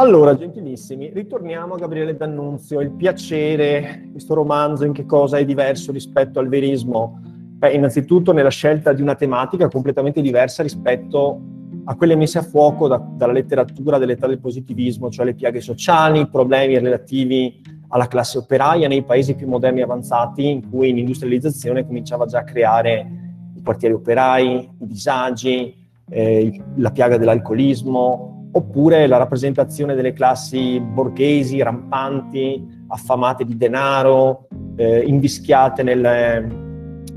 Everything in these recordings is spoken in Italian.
Allora, gentilissimi, ritorniamo a Gabriele D'Annunzio. Il piacere, questo romanzo, in che cosa è diverso rispetto al verismo? Beh, innanzitutto nella scelta di una tematica completamente diversa rispetto a quelle messe a fuoco da, dalla letteratura dell'età del positivismo, cioè le piaghe sociali, i problemi relativi alla classe operaia nei paesi più moderni e avanzati in cui l'industrializzazione cominciava già a creare i quartieri operai, i disagi, eh, la piaga dell'alcolismo, oppure la rappresentazione delle classi borghesi, rampanti, affamate di denaro, eh, invischiate nel,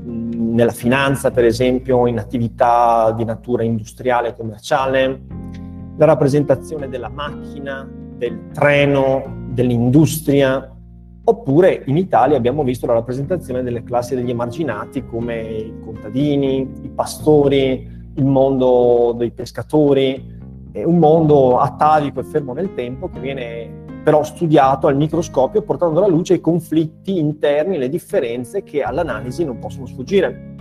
nella finanza, per esempio, in attività di natura industriale e commerciale, la rappresentazione della macchina, del treno, dell'industria, oppure in Italia abbiamo visto la rappresentazione delle classi degli emarginati come i contadini, i pastori, il mondo dei pescatori, un mondo atavico e fermo nel tempo che viene però studiato al microscopio portando alla luce i conflitti interni, le differenze che all'analisi non possono sfuggire.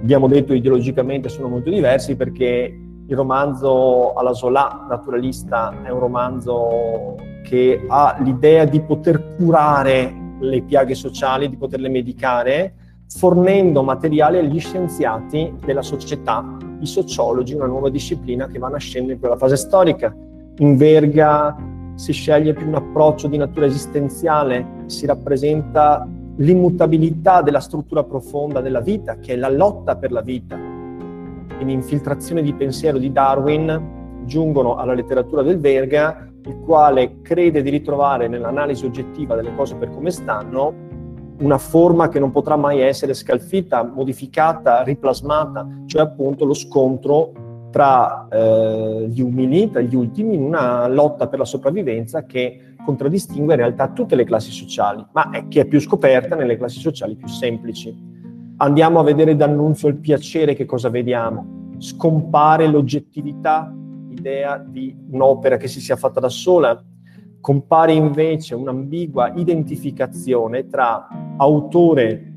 Abbiamo detto ideologicamente sono molto diversi perché il romanzo alla Zola, naturalista, è un romanzo che ha l'idea di poter curare le piaghe sociali, di poterle medicare, fornendo materiale agli scienziati della società, i sociologi, una nuova disciplina che va nascendo in quella fase storica. In Verga si sceglie più un approccio di natura esistenziale, si rappresenta l'immutabilità della struttura profonda della vita, che è la lotta per la vita. In infiltrazione di pensiero di Darwin giungono alla letteratura del Verga, il quale crede di ritrovare nell'analisi oggettiva delle cose per come stanno una forma che non potrà mai essere scalfita, modificata, riplasmata, cioè appunto lo scontro tra eh, gli umili, tra gli ultimi, in una lotta per la sopravvivenza che contraddistingue in realtà tutte le classi sociali, ma è, che è più scoperta nelle classi sociali più semplici. Andiamo a vedere d'annunzio il piacere, che cosa vediamo? Scompare l'oggettività, l'idea di un'opera che si sia fatta da sola, compare invece un'ambigua identificazione tra autore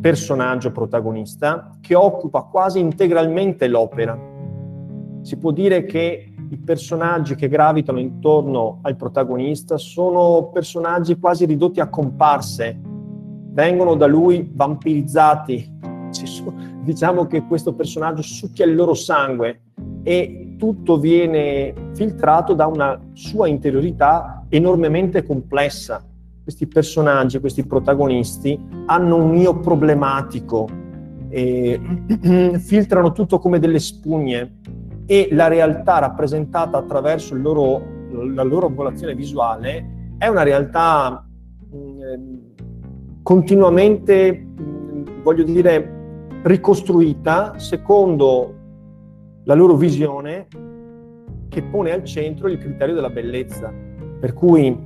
personaggio protagonista che occupa quasi integralmente l'opera. Si può dire che i personaggi che gravitano intorno al protagonista sono personaggi quasi ridotti a comparse, vengono da lui vampirizzati, diciamo che questo personaggio succhia il loro sangue e tutto viene filtrato da una sua interiorità enormemente complessa. Questi personaggi, questi protagonisti hanno un io problematico, filtrano tutto come delle spugne e la realtà rappresentata attraverso loro, la loro angolazione visuale è una realtà continuamente, voglio dire, ricostruita secondo la loro visione che pone al centro il criterio della bellezza, per cui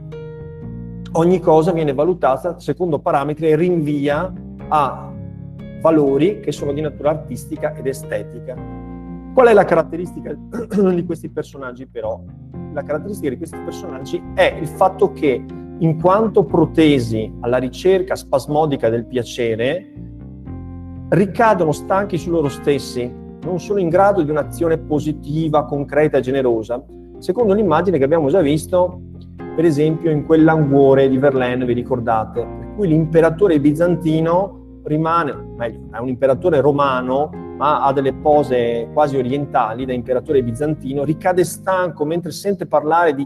ogni cosa viene valutata secondo parametri e rinvia a valori che sono di natura artistica ed estetica. Qual è la caratteristica di questi personaggi però? La caratteristica di questi personaggi è il fatto che in quanto protesi alla ricerca spasmodica del piacere, ricadono stanchi su loro stessi, non sono in grado di un'azione positiva, concreta e generosa, secondo l'immagine che abbiamo già visto, per esempio, in quell'anguore di Verlaine, vi ricordate, per cui l'imperatore bizantino rimane, meglio, è un imperatore romano ma ha delle pose quasi orientali da imperatore bizantino, ricade stanco mentre sente parlare di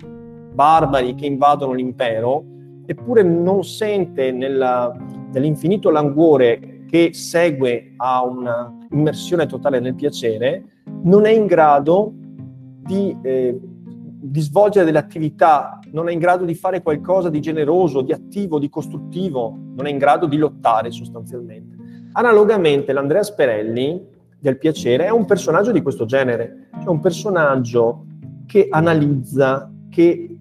barbari che invadono l'impero, eppure non sente nella, nell'infinito languore che segue a un'immersione totale nel piacere, non è in grado di, eh, di svolgere delle attività, non è in grado di fare qualcosa di generoso, di attivo, di costruttivo, non è in grado di lottare sostanzialmente. Analogamente l'Andrea Sperelli del piacere è un personaggio di questo genere, cioè un personaggio che analizza, che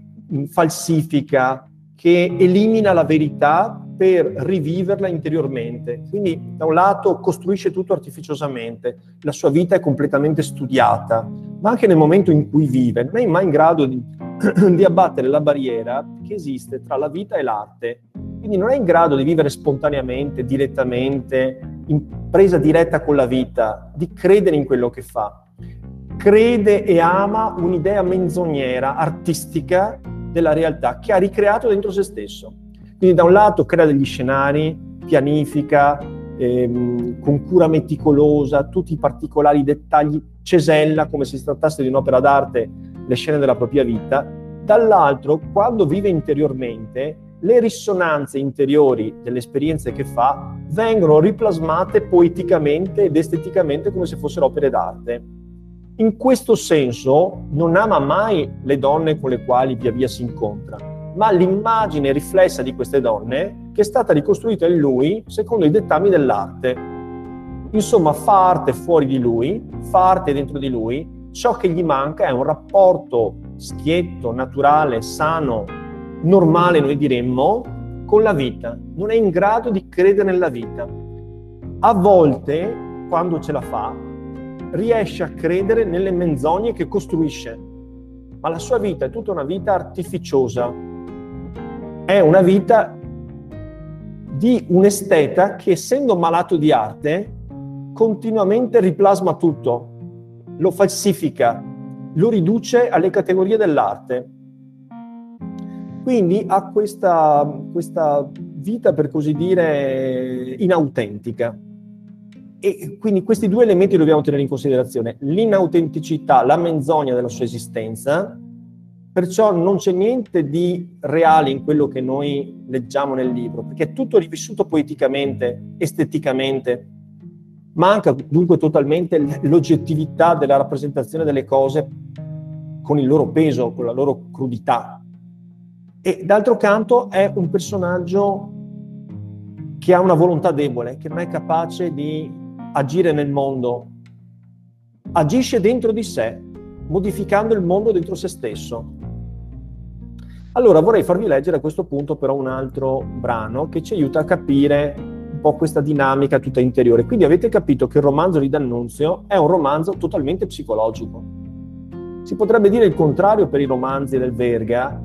falsifica, che elimina la verità per riviverla interiormente. Quindi da un lato costruisce tutto artificiosamente, la sua vita è completamente studiata, ma anche nel momento in cui vive non è mai in grado di, di abbattere la barriera che esiste tra la vita e l'arte. Quindi non è in grado di vivere spontaneamente, direttamente, in presa diretta con la vita, di credere in quello che fa. crede e ama un'idea menzognera, artistica della realtà che ha ricreato dentro se stesso. Quindi da un lato crea degli scenari, pianifica, ehm, con cura meticolosa, tutti i particolari dettagli, cesella come se si trattasse di un'opera d'arte le scene della propria vita, dall'altro quando vive interiormente le risonanze interiori delle esperienze che fa vengono riplasmate poeticamente ed esteticamente come se fossero opere d'arte. In questo senso non ama mai le donne con le quali via via si incontra, ma l'immagine riflessa di queste donne che è stata ricostruita in lui secondo i dettami dell'arte. Insomma, fa arte fuori di lui, fa arte dentro di lui, ciò che gli manca è un rapporto schietto, naturale, sano, normale, noi diremmo, con la vita. Non è in grado di credere nella vita. A volte, quando ce la fa, riesce a credere nelle menzogne che costruisce, ma la sua vita è tutta una vita artificiosa. È una vita di un esteta che, essendo malato di arte, continuamente riplasma tutto, lo falsifica, lo riduce alle categorie dell'arte. Quindi ha questa, questa vita, per così dire, inautentica. E quindi questi due elementi dobbiamo tenere in considerazione. L'inautenticità, la menzogna della sua esistenza, perciò non c'è niente di reale in quello che noi leggiamo nel libro, perché è tutto rivissuto poeticamente, esteticamente, Manca dunque totalmente l'oggettività della rappresentazione delle cose con il loro peso, con la loro crudità. E d'altro canto è un personaggio che ha una volontà debole, che non è capace di agire nel mondo. Agisce dentro di sé, modificando il mondo dentro se stesso. Allora vorrei farvi leggere a questo punto però un altro brano che ci aiuta a capire po' questa dinamica tutta interiore. Quindi avete capito che il romanzo di D'Annunzio è un romanzo totalmente psicologico. Si potrebbe dire il contrario per i romanzi del Verga,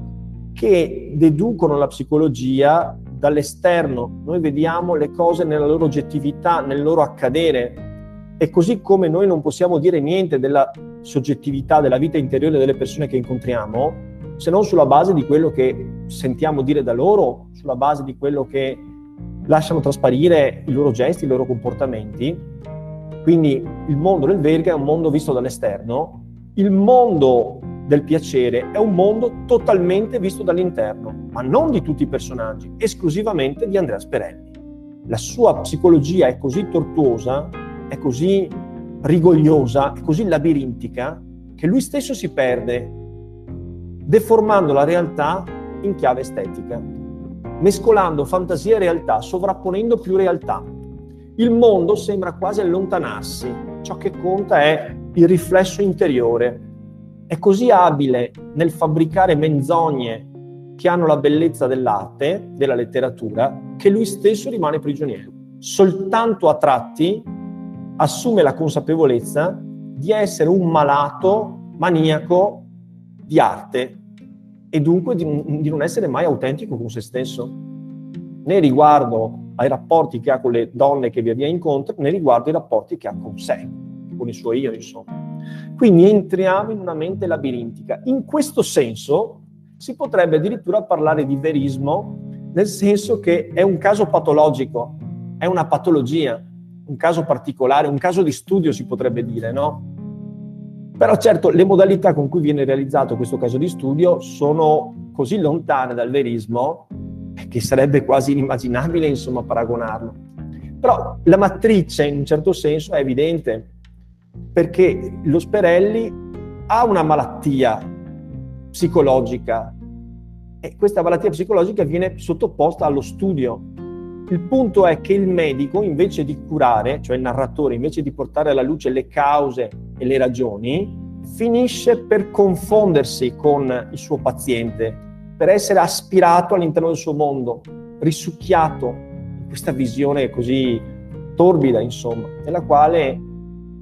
che deducono la psicologia dall'esterno. Noi vediamo le cose nella loro oggettività, nel loro accadere. E così come noi non possiamo dire niente della soggettività, della vita interiore delle persone che incontriamo, se non sulla base di quello che sentiamo dire da loro, sulla base di quello che lasciano trasparire i loro gesti, i loro comportamenti. Quindi il mondo del verga è un mondo visto dall'esterno, il mondo del piacere è un mondo totalmente visto dall'interno, ma non di tutti i personaggi, esclusivamente di Andrea Sperelli. La sua psicologia è così tortuosa, è così rigogliosa, è così labirintica, che lui stesso si perde, deformando la realtà in chiave estetica mescolando fantasia e realtà, sovrapponendo più realtà. Il mondo sembra quasi allontanarsi, ciò che conta è il riflesso interiore. È così abile nel fabbricare menzogne che hanno la bellezza dell'arte, della letteratura, che lui stesso rimane prigioniero. Soltanto a tratti assume la consapevolezza di essere un malato maniaco di arte, e dunque di, di non essere mai autentico con se stesso, né riguardo ai rapporti che ha con le donne che via via incontra, né riguardo ai rapporti che ha con sé, con il suo io, insomma. Quindi entriamo in una mente labirintica. In questo senso si potrebbe addirittura parlare di verismo, nel senso che è un caso patologico, è una patologia, un caso particolare, un caso di studio si potrebbe dire, no? Però certo le modalità con cui viene realizzato questo caso di studio sono così lontane dal verismo che sarebbe quasi inimmaginabile insomma paragonarlo. Però la matrice in un certo senso è evidente perché lo Sperelli ha una malattia psicologica e questa malattia psicologica viene sottoposta allo studio. Il punto è che il medico, invece di curare, cioè il narratore, invece di portare alla luce le cause e le ragioni, finisce per confondersi con il suo paziente, per essere aspirato all'interno del suo mondo, risucchiato in questa visione così torbida, insomma, nella quale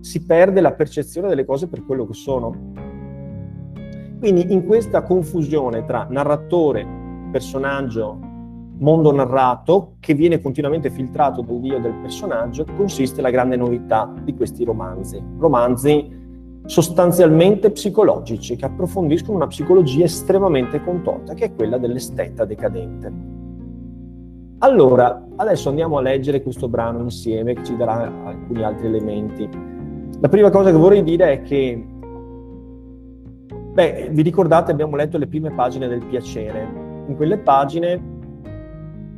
si perde la percezione delle cose per quello che sono. Quindi in questa confusione tra narratore, personaggio, mondo narrato, che viene continuamente filtrato dal dio del personaggio, consiste la grande novità di questi romanzi. Romanzi sostanzialmente psicologici, che approfondiscono una psicologia estremamente contorta, che è quella dell'esteta decadente. Allora, adesso andiamo a leggere questo brano insieme che ci darà alcuni altri elementi. La prima cosa che vorrei dire è che, beh, vi ricordate, abbiamo letto le prime pagine del piacere. In quelle pagine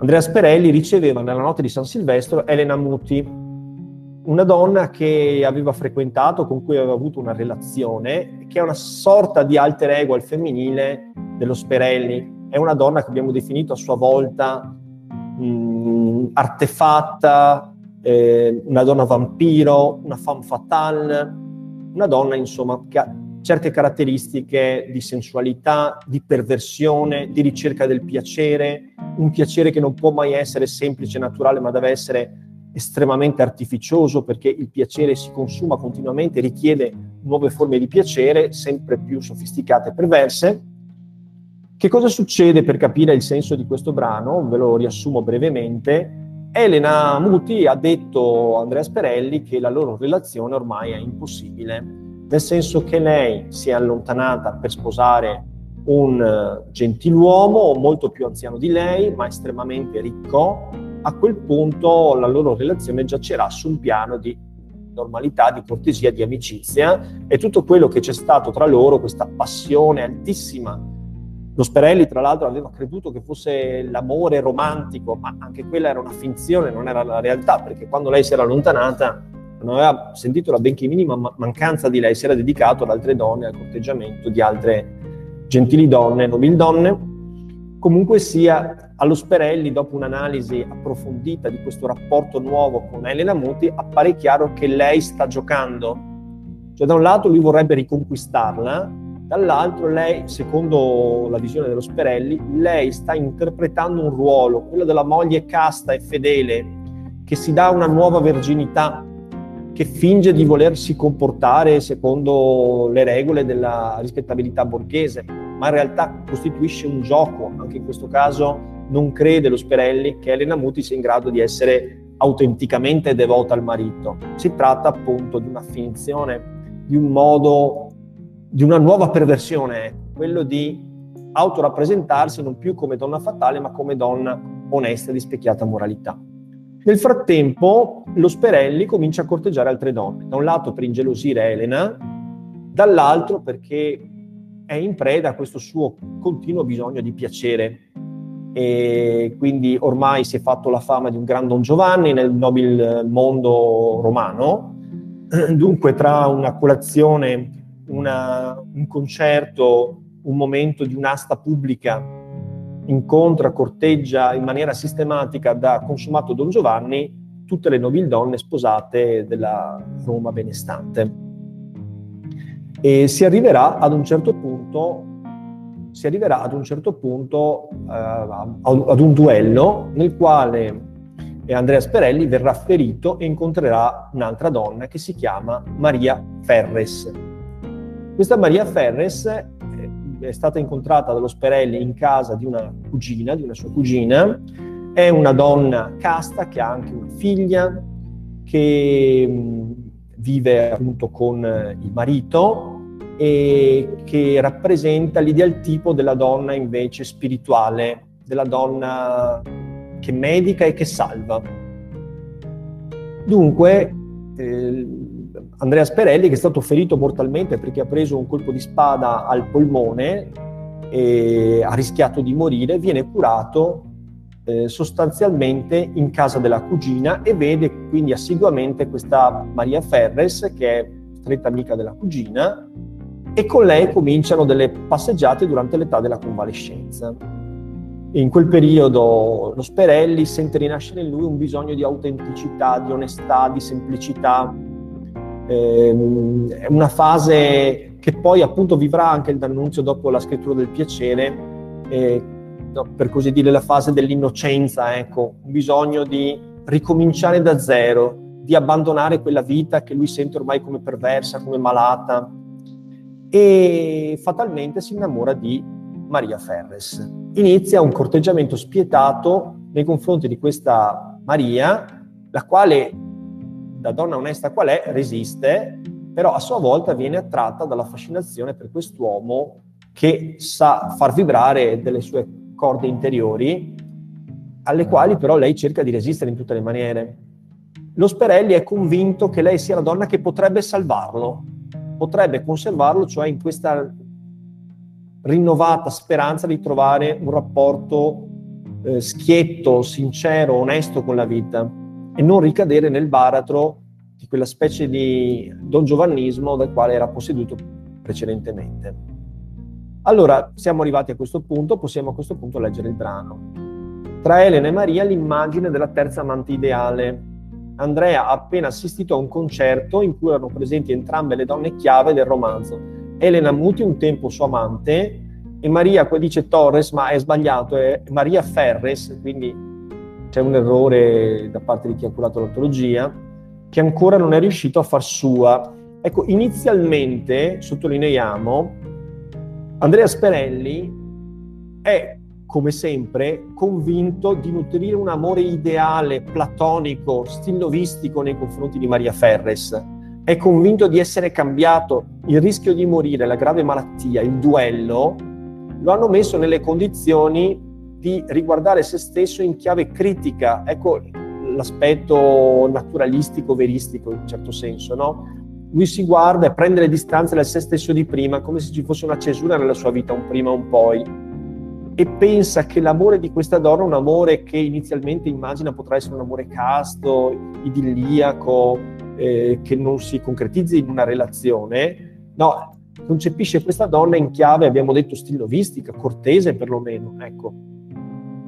Andrea Sperelli riceveva nella notte di San Silvestro Elena Muti, una donna che aveva frequentato, con cui aveva avuto una relazione, che è una sorta di alter ego al femminile dello Sperelli. È una donna che abbiamo definito a sua volta mh, artefatta, eh, una donna vampiro, una femme fatale, una donna insomma che ha certe caratteristiche di sensualità, di perversione, di ricerca del piacere, un piacere che non può mai essere semplice e naturale, ma deve essere estremamente artificioso perché il piacere si consuma continuamente, richiede nuove forme di piacere, sempre più sofisticate e perverse. Che cosa succede per capire il senso di questo brano? Ve lo riassumo brevemente. Elena Muti ha detto a Andrea Sperelli che la loro relazione ormai è impossibile, nel senso che lei si è allontanata per sposare un gentiluomo molto più anziano di lei, ma estremamente ricco, a quel punto la loro relazione giacerà su un piano di normalità, di cortesia, di amicizia e tutto quello che c'è stato tra loro, questa passione altissima. Lo Sperelli, tra l'altro, aveva creduto che fosse l'amore romantico, ma anche quella era una finzione, non era la realtà, perché quando lei si era allontanata non aveva sentito la benché minima mancanza di lei, si era dedicato ad altre donne, al corteggiamento di altre gentili donne, nobili donne. Comunque sia, allo Sperelli, dopo un'analisi approfondita di questo rapporto nuovo con Elena Muti, appare chiaro che lei sta giocando. Cioè, da un lato lui vorrebbe riconquistarla, dall'altro lei, secondo la visione dello Sperelli, lei sta interpretando un ruolo, quello della moglie casta e fedele, che si dà una nuova verginità, che finge di volersi comportare secondo le regole della rispettabilità borghese ma in realtà costituisce un gioco, anche in questo caso non crede lo Sperelli che Elena Muti sia in grado di essere autenticamente devota al marito. Si tratta appunto di una finzione, di un modo, di una nuova perversione, quello di autorappresentarsi non più come donna fatale, ma come donna onesta di specchiata moralità. Nel frattempo, lo Sperelli comincia a corteggiare altre donne, da un lato per ingelosire Elena, dall'altro perché è in preda a questo suo continuo bisogno di piacere. E quindi ormai si è fatto la fama di un gran Don Giovanni nel nobile mondo romano. Dunque, tra una colazione, una, un concerto, un momento di un'asta pubblica, incontra, corteggia in maniera sistematica da consumato Don Giovanni tutte le nobildonne sposate della Roma benestante e si arriverà ad un certo punto, si arriverà ad un, certo punto eh, ad un duello nel quale Andrea Sperelli verrà ferito e incontrerà un'altra donna che si chiama Maria Ferres. Questa Maria Ferres è stata incontrata dallo Sperelli in casa di una cugina, di una sua cugina, è una donna casta che ha anche una figlia, che vive appunto con eh, il marito e che rappresenta l'ideal tipo della donna invece spirituale, della donna che medica e che salva. Dunque, eh, Andrea Sperelli, che è stato ferito mortalmente perché ha preso un colpo di spada al polmone e ha rischiato di morire, viene curato eh, sostanzialmente in casa della cugina e vede quindi assiduamente questa Maria Ferres, che è stretta amica della cugina, e con lei cominciano delle passeggiate durante l'età della convalescenza. In quel periodo lo Sperelli sente rinascere in lui un bisogno di autenticità, di onestà, di semplicità. Eh, è una fase che poi appunto vivrà anche il D'Annunzio dopo la scrittura del piacere, eh, per così dire, la fase dell'innocenza, ecco, un bisogno di ricominciare da zero, di abbandonare quella vita che lui sente ormai come perversa, come malata, e fatalmente si innamora di Maria Ferres. Inizia un corteggiamento spietato nei confronti di questa Maria, la quale, da donna onesta qual è, resiste, però a sua volta viene attratta dalla fascinazione per quest'uomo che sa far vibrare delle sue corde interiori, alle quali però lei cerca di resistere in tutte le maniere. Lo Sperelli è convinto che lei sia la donna che potrebbe salvarlo, potrebbe conservarlo, cioè in questa rinnovata speranza di trovare un rapporto eh, schietto, sincero, onesto con la vita e non ricadere nel baratro di quella specie di don giovannismo dal quale era posseduto precedentemente. Allora, siamo arrivati a questo punto, possiamo a questo punto leggere il brano. Tra Elena e Maria l'immagine della terza amante ideale. Andrea ha appena assistito a un concerto in cui erano presenti entrambe le donne chiave del romanzo. Elena Muti, un tempo sua amante, e Maria, qua dice Torres, ma è sbagliato, è Maria Ferres, quindi c'è un errore da parte di chi ha curato l'antologia, che ancora non è riuscito a far sua. Ecco, inizialmente, sottolineiamo, Andrea Sperelli è, come sempre, convinto di nutrire un amore ideale, platonico, stilnovistico nei confronti di Maria Ferres. È convinto di essere cambiato. Il rischio di morire, la grave malattia, il duello, lo hanno messo nelle condizioni di riguardare se stesso in chiave critica. Ecco l'aspetto naturalistico, veristico in un certo senso, no? Lui si guarda e prende le distanze da se stesso di prima, come se ci fosse una cesura nella sua vita, un prima e un poi, e pensa che l'amore di questa donna, un amore che inizialmente immagina potrà essere un amore casto, idilliaco, eh, che non si concretizzi in una relazione, no, concepisce questa donna in chiave, abbiamo detto, stilovistica, cortese perlomeno, ecco,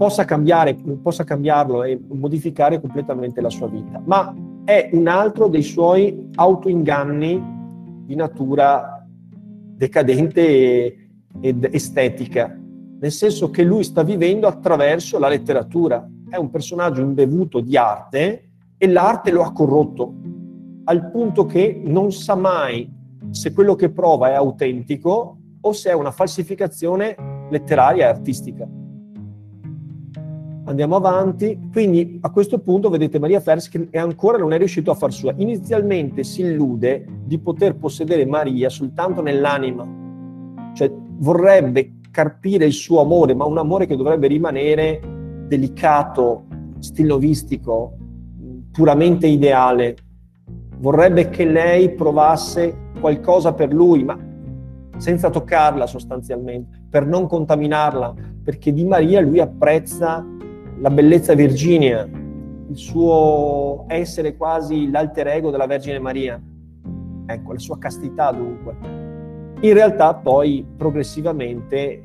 possa, cambiare, possa cambiarlo e modificare completamente la sua vita. Ma è un altro dei suoi autoinganni di natura decadente ed estetica, nel senso che lui sta vivendo attraverso la letteratura. È un personaggio imbevuto di arte e l'arte lo ha corrotto, al punto che non sa mai se quello che prova è autentico o se è una falsificazione letteraria e artistica. Andiamo avanti, quindi a questo punto vedete Maria Fers che ancora non è riuscito a far sua. Inizialmente si illude di poter possedere Maria soltanto nell'anima, cioè vorrebbe carpire il suo amore, ma un amore che dovrebbe rimanere delicato, stilovistico, puramente ideale. Vorrebbe che lei provasse qualcosa per lui, ma senza toccarla sostanzialmente, per non contaminarla, perché di Maria lui apprezza la bellezza virginea, il suo essere quasi l'alter ego della Vergine Maria, ecco, la sua castità dunque. In realtà poi progressivamente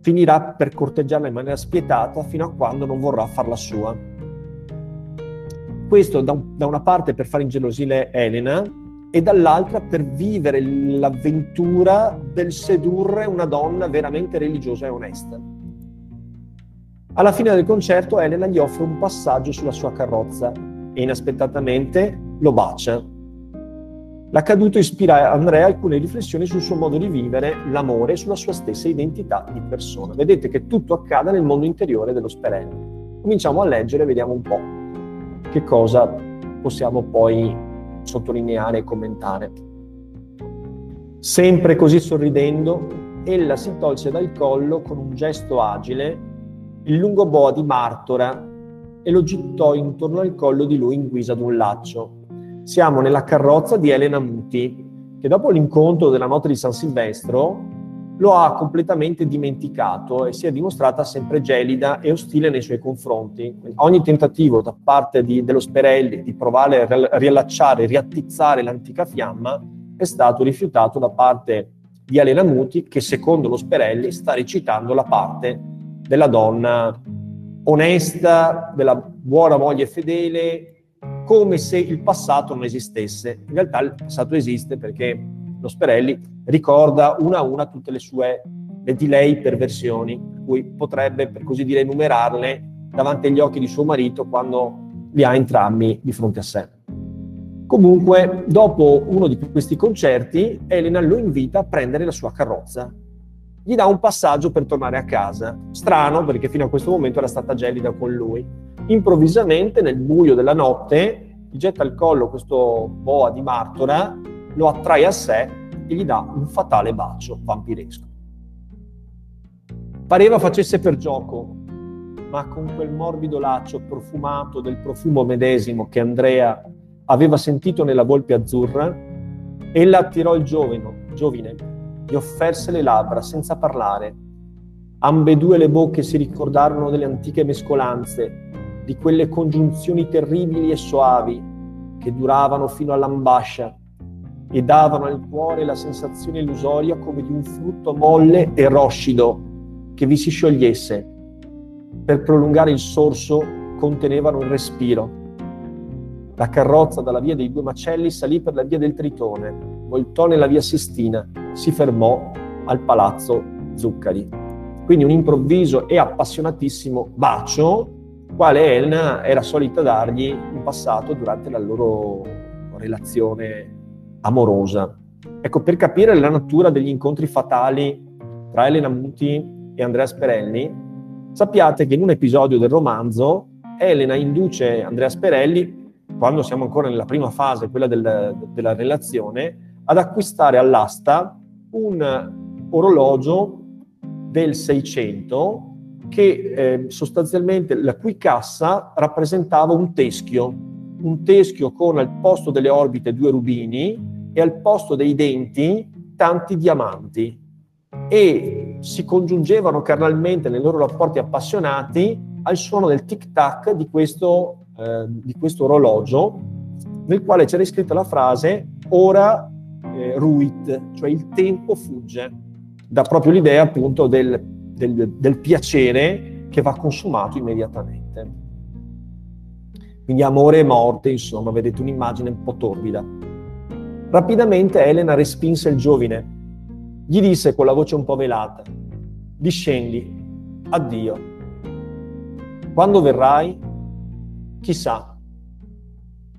finirà per corteggiarla in maniera spietata fino a quando non vorrà farla sua. Questo da, da una parte per far ingelosire Elena, e dall'altra per vivere l'avventura del sedurre una donna veramente religiosa e onesta. Alla fine del concerto Elena gli offre un passaggio sulla sua carrozza e inaspettatamente lo bacia. L'accaduto ispira a Andrea alcune riflessioni sul suo modo di vivere l'amore e sulla sua stessa identità di persona. Vedete che tutto accade nel mondo interiore dello Sperelli. Cominciamo a leggere e vediamo un po' che cosa possiamo poi sottolineare e commentare. Sempre così sorridendo, ella si tolse dal collo con un gesto agile il lungo boa di Martora e lo gittò intorno al collo di lui in guisa d'un laccio. Siamo nella carrozza di Elena Muti, che dopo l'incontro della notte di San Silvestro lo ha completamente dimenticato e si è dimostrata sempre gelida e ostile nei suoi confronti. Ogni tentativo da parte di, dello Sperelli di provare a riallacciare, riattizzare l'antica fiamma è stato rifiutato da parte di Elena Muti che secondo lo Sperelli sta recitando la parte della donna onesta, della buona moglie fedele, come se il passato non esistesse. In realtà il passato esiste perché lo Sperelli ricorda una a una tutte le sue le di lei perversioni, per cui potrebbe, per così dire, enumerarle davanti agli occhi di suo marito quando li ha entrambi di fronte a sé. Comunque, dopo uno di questi concerti, Elena lo invita a prendere la sua carrozza. Gli dà un passaggio per tornare a casa. Strano, perché fino a questo momento era stata gelida con lui. Improvvisamente, nel buio della notte, gli getta al collo questo boa di Martora lo attrae a sé e gli dà un fatale bacio vampiresco. Pareva facesse per gioco, ma con quel morbido laccio profumato del profumo medesimo che Andrea aveva sentito nella volpe azzurra, ella attirò il giovine, giovine, gli offerse le labbra senza parlare. Ambedue le bocche si ricordarono delle antiche mescolanze, di quelle congiunzioni terribili e soavi che duravano fino all'ambascia e davano al cuore la sensazione illusoria come di un frutto molle e roscido che vi si sciogliesse. Per prolungare il sorso contenevano un respiro. La carrozza dalla via dei due macelli salì per la via del Tritone, voltò nella via Sistina, si fermò al palazzo Zuccari. Quindi un improvviso e appassionatissimo bacio, quale Elena era solita dargli in passato durante la loro relazione amorosa. Ecco, per capire la natura degli incontri fatali tra Elena Muti e Andrea Sperelli, sappiate che in un episodio del romanzo Elena induce Andrea Sperelli, quando siamo ancora nella prima fase, quella del, della relazione, ad acquistare all'asta un orologio del 600 che eh, sostanzialmente la cui cassa rappresentava un teschio, un teschio con al posto delle orbite due rubini e al posto dei denti tanti diamanti. E si congiungevano carnalmente nei loro rapporti appassionati al suono del tic-tac di questo, eh, di questo orologio, nel quale c'era scritta la frase ora eh, ruit, cioè il tempo fugge, dà proprio l'idea appunto del, del, del piacere che va consumato immediatamente. Quindi amore e morte, insomma, vedete un'immagine un po' torbida. Rapidamente Elena respinse il giovine gli disse con la voce un po' velata, discendi, addio. Quando verrai? Chissà.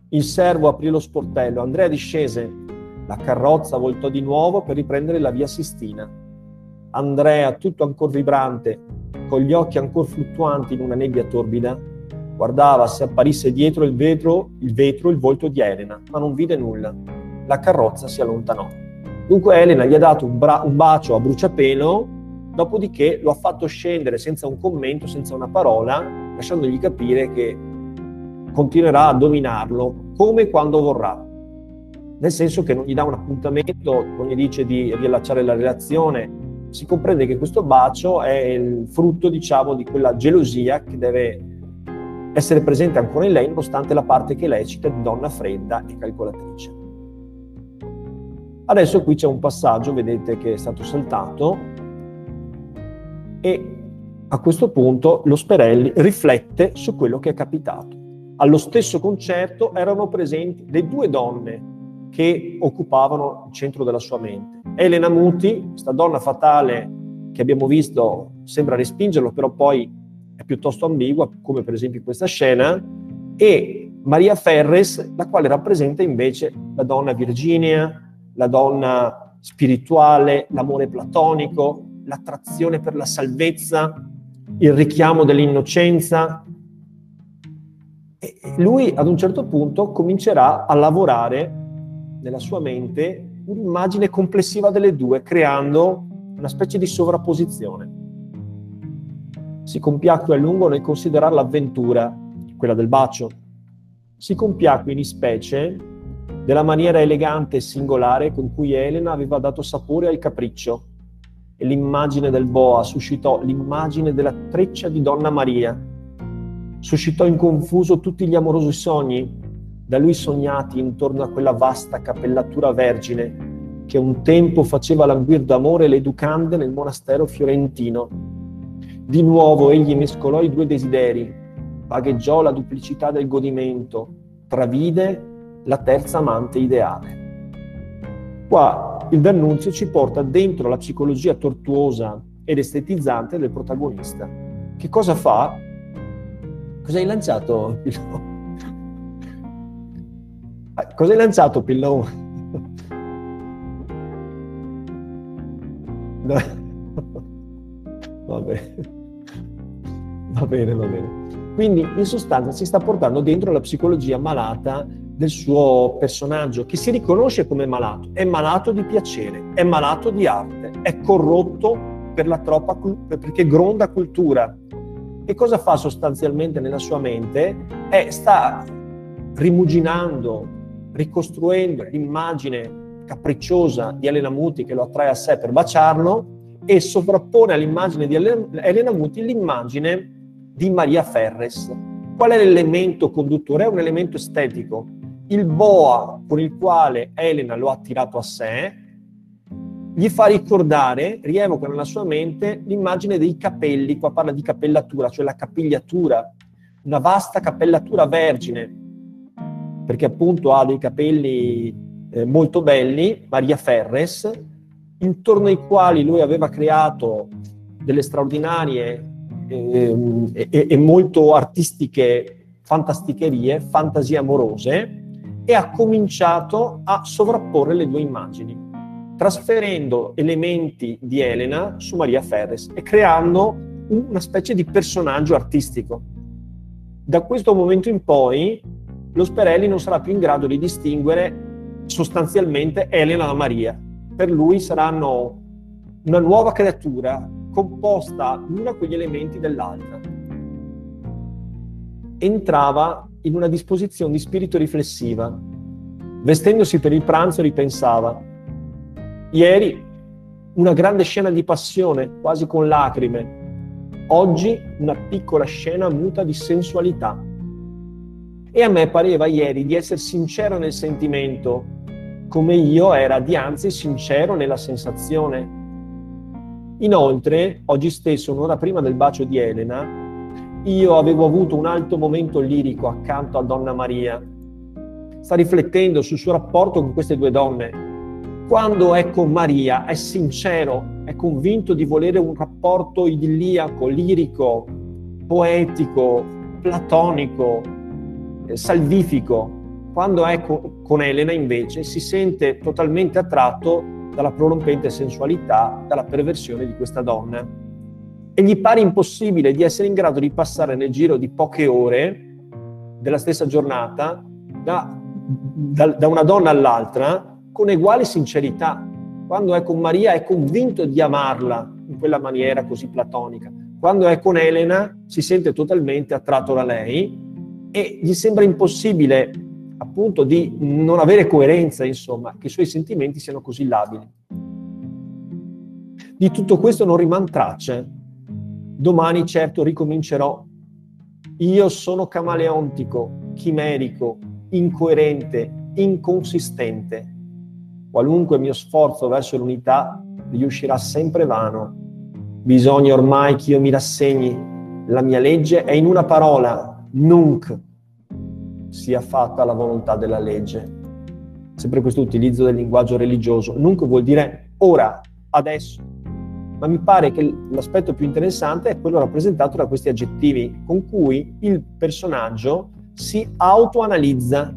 Il servo aprì lo sportello, Andrea discese, la carrozza voltò di nuovo per riprendere la via Sistina. Andrea, tutto ancora vibrante, con gli occhi ancora fluttuanti in una nebbia torbida, guardava se apparisse dietro il vetro, il vetro il volto di Elena, ma non vide nulla. La carrozza si allontanò. Dunque Elena gli ha dato un, bra- un bacio a bruciapelo, dopodiché lo ha fatto scendere senza un commento, senza una parola, lasciandogli capire che continuerà a dominarlo come quando vorrà. Nel senso che non gli dà un appuntamento, non gli dice di riallacciare la relazione, si comprende che questo bacio è il frutto, diciamo, di quella gelosia che deve essere presente ancora in lei, nonostante la parte che lei cita di donna fredda e calcolatrice. Adesso qui c'è un passaggio, vedete che è stato saltato, e a questo punto lo Sperelli riflette su quello che è capitato. Allo stesso concerto erano presenti le due donne che occupavano il centro della sua mente. Elena Muti, questa donna fatale che abbiamo visto, sembra respingerlo, però poi è piuttosto ambigua, come per esempio in questa scena, e Maria Ferres, la quale rappresenta invece la donna Virginia, la donna spirituale, l'amore platonico, l'attrazione per la salvezza, il richiamo dell'innocenza. E lui ad un certo punto comincerà a lavorare nella sua mente un'immagine complessiva delle due, creando una specie di sovrapposizione. Si compiacque a lungo nel considerare l'avventura, quella del bacio. Si compiacque in specie della maniera elegante e singolare con cui Elena aveva dato sapore al capriccio. E l'immagine del boa suscitò l'immagine della treccia di Donna Maria. Suscitò in confuso tutti gli amorosi sogni, da lui sognati intorno a quella vasta cappellatura vergine che un tempo faceva languir d'amore le educande nel monastero fiorentino. Di nuovo egli mescolò i due desideri, vagheggiò la duplicità del godimento, travide la terza amante ideale. Qua il D'Annunzio ci porta dentro la psicologia tortuosa ed estetizzante del protagonista. Che cosa fa? Cosa hai lanciato, cosa hai lanciato, Pillò? No. Va bene. Va bene, va bene. Quindi in sostanza si sta portando dentro la psicologia malata del suo personaggio, che si riconosce come malato. È malato di piacere, è malato di arte, è corrotto per la troppa, perché gronda cultura. E cosa fa sostanzialmente nella sua mente? È, sta rimuginando, ricostruendo l'immagine capricciosa di Elena Muti che lo attrae a sé per baciarlo e sovrappone all'immagine di Elena Muti l'immagine di Maria Ferres. Qual è l'elemento conduttore? È un elemento estetico. Il boa con il quale Elena lo ha attirato a sé gli fa ricordare, rievoca nella sua mente l'immagine dei capelli, qua parla di capellatura, cioè la capigliatura, una vasta capellatura vergine, perché appunto ha dei capelli eh, molto belli, Maria Ferres, intorno ai quali lui aveva creato delle straordinarie eh, e, e molto artistiche fantasticherie, fantasie amorose, e ha cominciato a sovrapporre le due immagini, trasferendo elementi di Elena su Maria Ferres e creando una specie di personaggio artistico. Da questo momento in poi lo Sperelli non sarà più in grado di distinguere sostanzialmente Elena da Maria. Per lui saranno una nuova creatura composta l'una con gli elementi dell'altra. Entrava in una disposizione di spirito riflessiva. Vestendosi per il pranzo ripensava. Ieri una grande scena di passione, quasi con lacrime. Oggi una piccola scena muta di sensualità. E a me pareva ieri di essere sincero nel sentimento, come io era di anzi sincero nella sensazione. Inoltre, oggi stesso, un'ora prima del bacio di Elena, io avevo avuto un alto momento lirico accanto a Donna Maria. Sta riflettendo sul suo rapporto con queste due donne. Quando è con Maria è sincero, è convinto di volere un rapporto idilliaco, lirico, poetico, platonico, salvifico. Quando è con Elena invece si sente totalmente attratto dalla prorompente sensualità, dalla perversione di questa donna. E gli pare impossibile di essere in grado di passare nel giro di poche ore della stessa giornata da, da, da una donna all'altra con uguale sincerità. Quando è con Maria è convinto di amarla in quella maniera così platonica. Quando è con Elena si sente totalmente attratto da lei e gli sembra impossibile appunto di non avere coerenza, insomma, che i suoi sentimenti siano così labili. Di tutto questo non rimane tracce. Domani certo ricomincerò. Io sono camaleontico, chimerico, incoerente, inconsistente. Qualunque mio sforzo verso l'unità riuscirà sempre vano. Bisogna ormai che io mi rassegni. La mia legge è in una parola, nunc sia fatta la volontà della legge. Sempre questo utilizzo del linguaggio religioso. Nunc vuol dire ora, adesso. Ma mi pare che l'aspetto più interessante è quello rappresentato da questi aggettivi con cui il personaggio si autoanalizza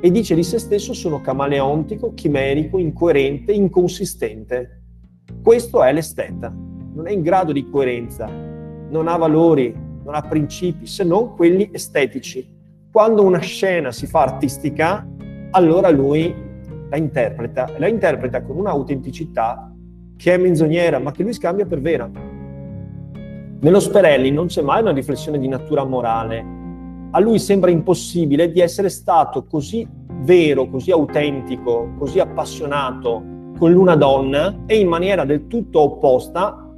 e dice di se stesso sono camaleontico, chimerico, incoerente, inconsistente. Questo è l'esteta, non è in grado di coerenza, non ha valori, non ha principi, se non quelli estetici. Quando una scena si fa artistica, allora lui la interpreta, la interpreta con un'autenticità che è menzognera, ma che lui scambia per vera. Nello Sperelli non c'è mai una riflessione di natura morale. A lui sembra impossibile di essere stato così vero, così autentico, così appassionato con l'una donna e in maniera del tutto opposta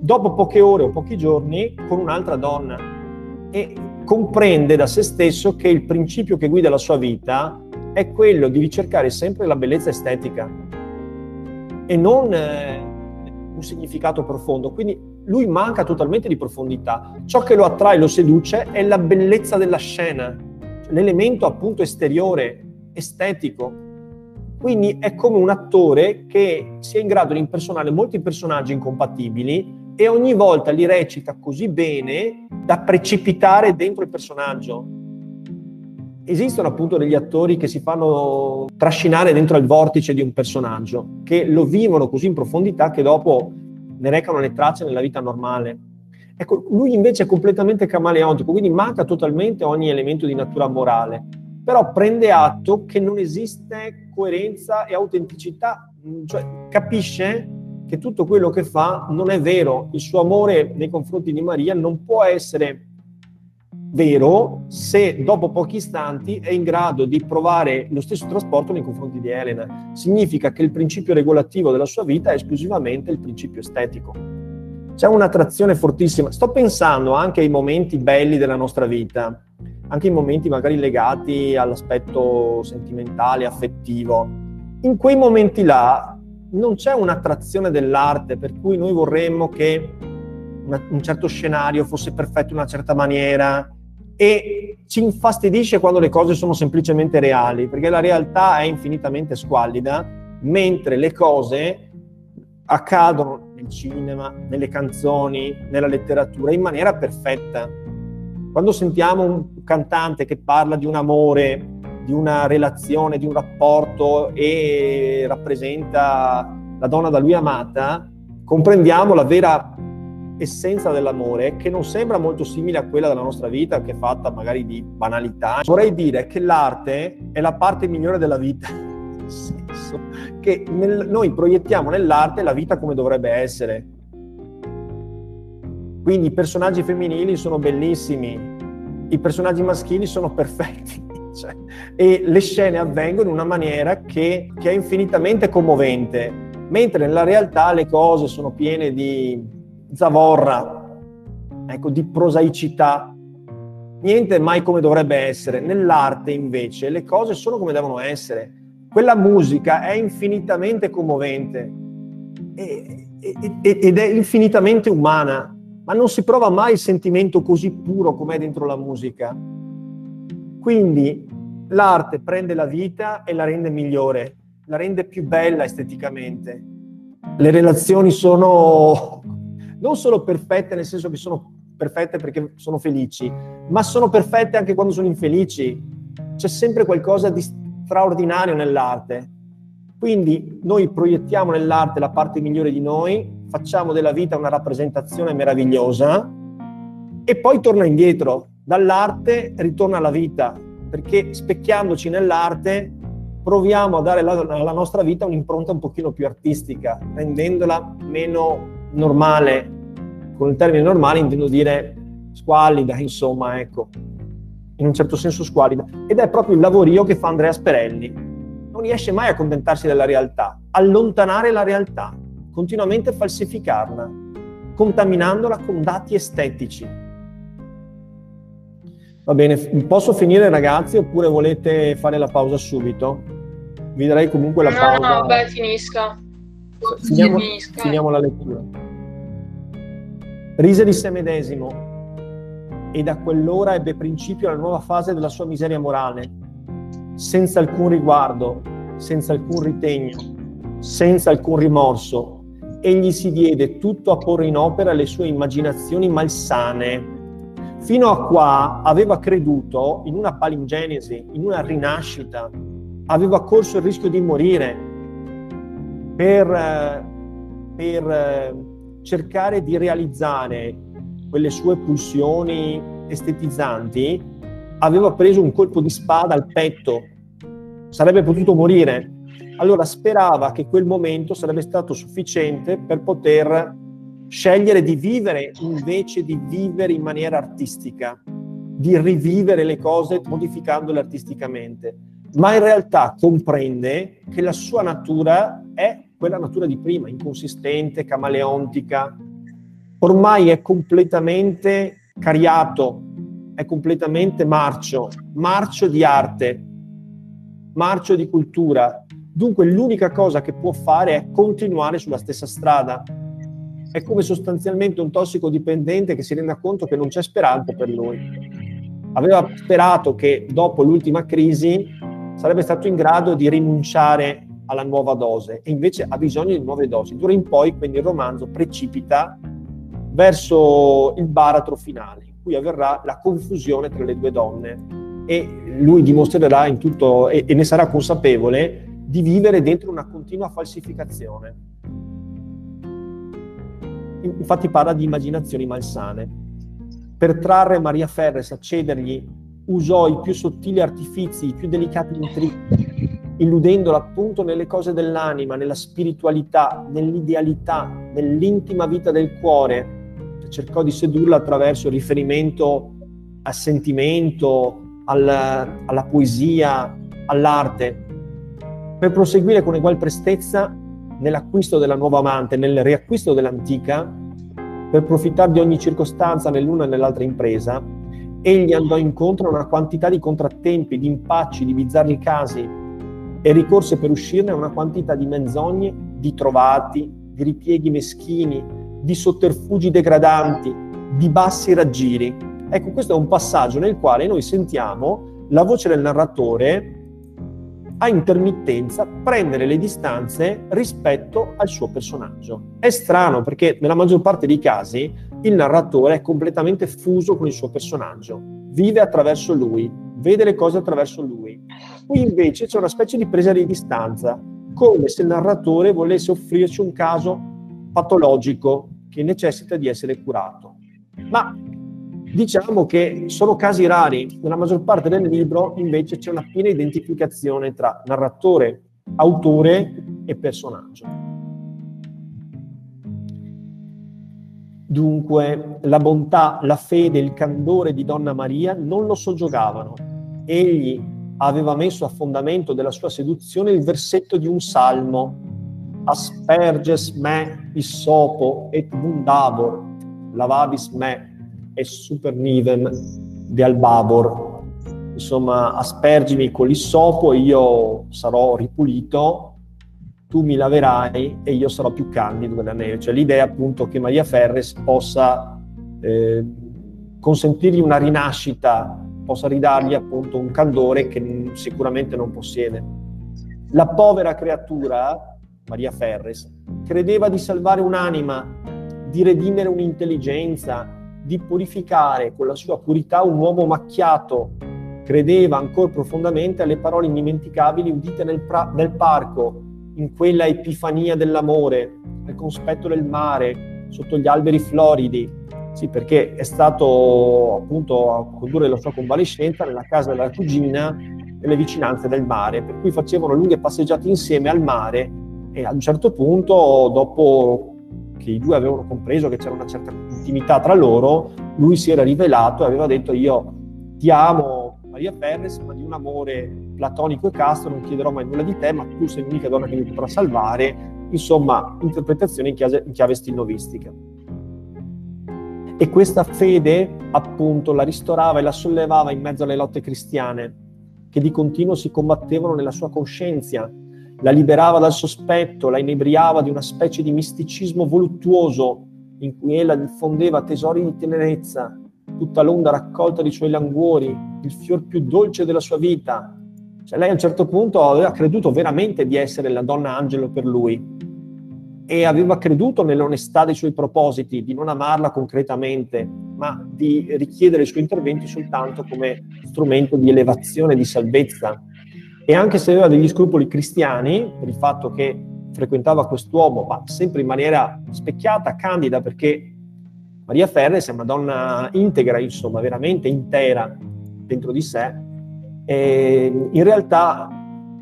dopo poche ore o pochi giorni con un'altra donna. E comprende da se stesso che il principio che guida la sua vita è quello di ricercare sempre la bellezza estetica e non eh, un significato profondo. Quindi lui manca totalmente di profondità. Ciò che lo attrae, lo seduce è la bellezza della scena, l'elemento appunto esteriore, estetico. Quindi è come un attore che sia in grado di impersonare molti personaggi incompatibili e ogni volta li recita così bene da precipitare dentro il personaggio. Esistono appunto degli attori che si fanno trascinare dentro il vortice di un personaggio, che lo vivono così in profondità che dopo ne recano le tracce nella vita normale. Ecco, lui invece è completamente camaleontico, quindi manca totalmente ogni elemento di natura morale, però prende atto che non esiste coerenza e autenticità, cioè capisce che tutto quello che fa non è vero, il suo amore nei confronti di Maria non può essere vero se dopo pochi istanti è in grado di provare lo stesso trasporto nei confronti di Elena. Significa che il principio regolativo della sua vita è esclusivamente il principio estetico. C'è un'attrazione fortissima. Sto pensando anche ai momenti belli della nostra vita, anche ai momenti magari legati all'aspetto sentimentale, affettivo. In quei momenti là non c'è un'attrazione dell'arte per cui noi vorremmo che una, un certo scenario fosse perfetto in una certa maniera e ci infastidisce quando le cose sono semplicemente reali, perché la realtà è infinitamente squallida, mentre le cose accadono nel cinema, nelle canzoni, nella letteratura in maniera perfetta. Quando sentiamo un cantante che parla di un amore, di una relazione, di un rapporto e rappresenta la donna da lui amata, comprendiamo la vera essenza dell'amore che non sembra molto simile a quella della nostra vita, che è fatta magari di banalità. Vorrei dire che l'arte è la parte migliore della vita, nel senso che nel, noi proiettiamo nell'arte la vita come dovrebbe essere. Quindi i personaggi femminili sono bellissimi, i personaggi maschili sono perfetti. Cioè, e le scene avvengono in una maniera che, che è infinitamente commovente, mentre nella realtà le cose sono piene di, zavorra, ecco, di prosaicità. Niente mai come dovrebbe essere. Nell'arte invece le cose sono come devono essere. Quella musica è infinitamente commovente ed è infinitamente umana, ma non si prova mai il sentimento così puro come è dentro la musica. Quindi l'arte prende la vita e la rende migliore, la rende più bella esteticamente. Le relazioni sono non solo perfette nel senso che sono perfette perché sono felici, ma sono perfette anche quando sono infelici. C'è sempre qualcosa di straordinario nell'arte. Quindi noi proiettiamo nell'arte la parte migliore di noi, facciamo della vita una rappresentazione meravigliosa e poi torna indietro. Dall'arte ritorna alla vita, perché specchiandoci nell'arte proviamo a dare alla nostra vita un'impronta un pochino più artistica, rendendola meno normale, con il termine normale intendo dire squallida, insomma, ecco, in un certo senso squallida. Ed è proprio il lavorio che fa Andrea Sperelli. Non riesce mai a accontentarsi della realtà, allontanare la realtà, continuamente falsificarla, contaminandola con dati estetici. Va bene, posso finire ragazzi oppure volete fare la pausa subito? Vi darei comunque la pausa. No, no, beh, finisca. Finiamo, finiamo la lettura. Rise di sé medesimo e da quell'ora ebbe principio la nuova fase della sua miseria morale, senza alcun riguardo, senza alcun ritegno, senza alcun rimorso. Egli si diede tutto a porre in opera le sue immaginazioni malsane. Fino a qua aveva creduto in una palingenesi, in una rinascita, aveva corso il rischio di morire per, per cercare di realizzare quelle sue pulsioni estetizzanti, aveva preso un colpo di spada al petto, sarebbe potuto morire. Allora sperava che quel momento sarebbe stato sufficiente per poter scegliere di vivere invece di vivere in maniera artistica, di rivivere le cose modificandole artisticamente. Ma in realtà comprende che la sua natura è quella natura di prima, inconsistente, camaleontica, ormai è completamente cariato, è completamente marcio, marcio di arte, marcio di cultura. Dunque l'unica cosa che può fare è continuare sulla stessa strada. È come sostanzialmente un tossicodipendente che si rende conto che non c'è speranza per lui. Aveva sperato che dopo l'ultima crisi sarebbe stato in grado di rinunciare alla nuova dose e invece ha bisogno di nuove dosi. D'ora in poi quindi il romanzo precipita verso il baratro finale, in cui avverrà la confusione tra le due donne e lui dimostrerà in tutto e, e ne sarà consapevole di vivere dentro una continua falsificazione. Infatti parla di immaginazioni malsane. Per trarre Maria Ferres a cedergli usò i più sottili artifici, i più delicati intrighi, illudendola appunto nelle cose dell'anima, nella spiritualità, nell'idealità, nell'intima vita del cuore. Cercò di sedurla attraverso il riferimento al sentimento, alla, alla poesia, all'arte, per proseguire con egual prestezza nell'acquisto della nuova amante, nel riacquisto dell'antica, per profittare di ogni circostanza nell'una e nell'altra impresa, egli andò incontro a una quantità di contrattempi, di impacci, di bizzarri casi e ricorse per uscirne a una quantità di menzogne, di trovati, di ripieghi meschini, di sotterfugi degradanti, di bassi raggiri. Ecco, questo è un passaggio nel quale noi sentiamo la voce del narratore a intermittenza prendere le distanze rispetto al suo personaggio. È strano perché nella maggior parte dei casi il narratore è completamente fuso con il suo personaggio, vive attraverso lui, vede le cose attraverso lui. Qui invece c'è una specie di presa di distanza, come se il narratore volesse offrirci un caso patologico che necessita di essere curato. Ma Diciamo che sono casi rari, nella maggior parte del libro invece c'è una piena identificazione tra narratore, autore e personaggio. Dunque, la bontà, la fede, il candore di Donna Maria non lo soggiogavano. Egli aveva messo a fondamento della sua seduzione il versetto di un salmo, asperges me issopo et mundavor, lavabis me e super nivem di Albabor. Insomma, aspergimi con l'issopo e io sarò ripulito, tu mi laverai e io sarò più candido della neve. Cioè l'idea appunto che Maria Ferres possa eh, consentirgli una rinascita, possa ridargli appunto un candore che sicuramente non possiede. La povera creatura, Maria Ferres, credeva di salvare un'anima, di redimere un'intelligenza, di purificare con la sua purità un uomo macchiato. Credeva ancora profondamente alle parole indimenticabili udite nel, pra- nel parco, in quella epifania dell'amore, al conspetto del mare, sotto gli alberi floridi. Sì, perché è stato appunto a condurre la sua convalescenza nella casa della cugina nelle vicinanze del mare, per cui facevano lunghe passeggiate insieme al mare e a un certo punto, dopo che i due avevano compreso che c'era una certa intimità tra loro, lui si era rivelato e aveva detto io ti amo Maria Ferres, ma di un amore platonico e casto non chiederò mai nulla di te, ma tu sei l'unica donna che mi potrà salvare, insomma, interpretazione in chiave, in chiave stilnovistica. E questa fede, appunto, la ristorava e la sollevava in mezzo alle lotte cristiane, che di continuo si combattevano nella sua coscienza, la liberava dal sospetto, la inebriava di una specie di misticismo voluttuoso in cui ella diffondeva tesori di tenerezza, tutta l'onda raccolta dei suoi languori, il fior più dolce della sua vita. Cioè lei a un certo punto aveva creduto veramente di essere la donna angelo per lui e aveva creduto nell'onestà dei suoi propositi, di non amarla concretamente, ma di richiedere i suoi interventi soltanto come strumento di elevazione, di salvezza. E anche se aveva degli scrupoli cristiani, per il fatto che frequentava quest'uomo, ma sempre in maniera specchiata, candida, perché Maria Ferres è una donna integra, insomma, veramente intera dentro di sé. E in realtà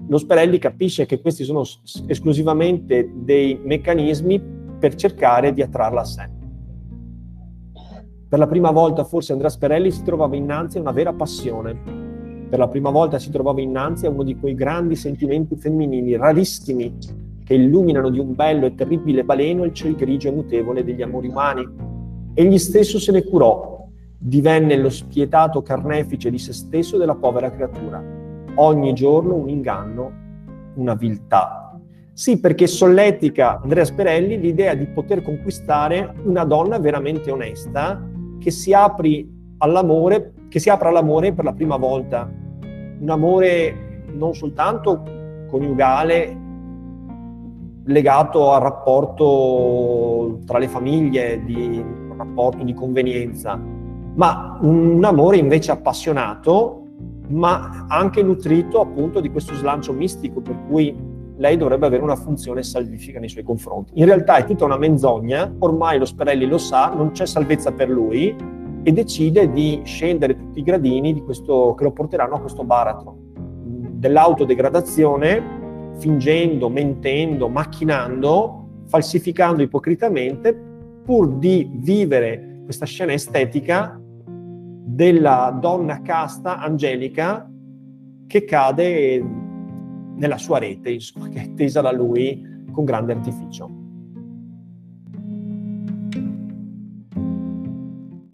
lo Sperelli capisce che questi sono esclusivamente dei meccanismi per cercare di attrarla a sé. Per la prima volta forse Andrea Sperelli si trovava innanzi a una vera passione. Per la prima volta si trovava innanzi a uno di quei grandi sentimenti femminili rarissimi che illuminano di un bello e terribile baleno il ciel grigio e mutevole degli amori umani. Egli stesso se ne curò, divenne lo spietato carnefice di se stesso e della povera creatura. Ogni giorno un inganno, una viltà. Sì, perché solletica Andrea Sperelli l'idea di poter conquistare una donna veramente onesta che si all'amore, che si apra all'amore per la prima volta. Un amore non soltanto coniugale legato al rapporto tra le famiglie, di, rapporto di convenienza, ma un amore invece appassionato, ma anche nutrito appunto di questo slancio mistico per cui lei dovrebbe avere una funzione salvifica nei suoi confronti. In realtà è tutta una menzogna, ormai lo Sperelli lo sa, non c'è salvezza per lui e decide di scendere tutti i gradini di questo, che lo porteranno a questo baratro dell'autodegradazione, fingendo, mentendo, macchinando, falsificando ipocritamente, pur di vivere questa scena estetica della donna casta, angelica, che cade nella sua rete, insomma, che è tesa da lui con grande artificio.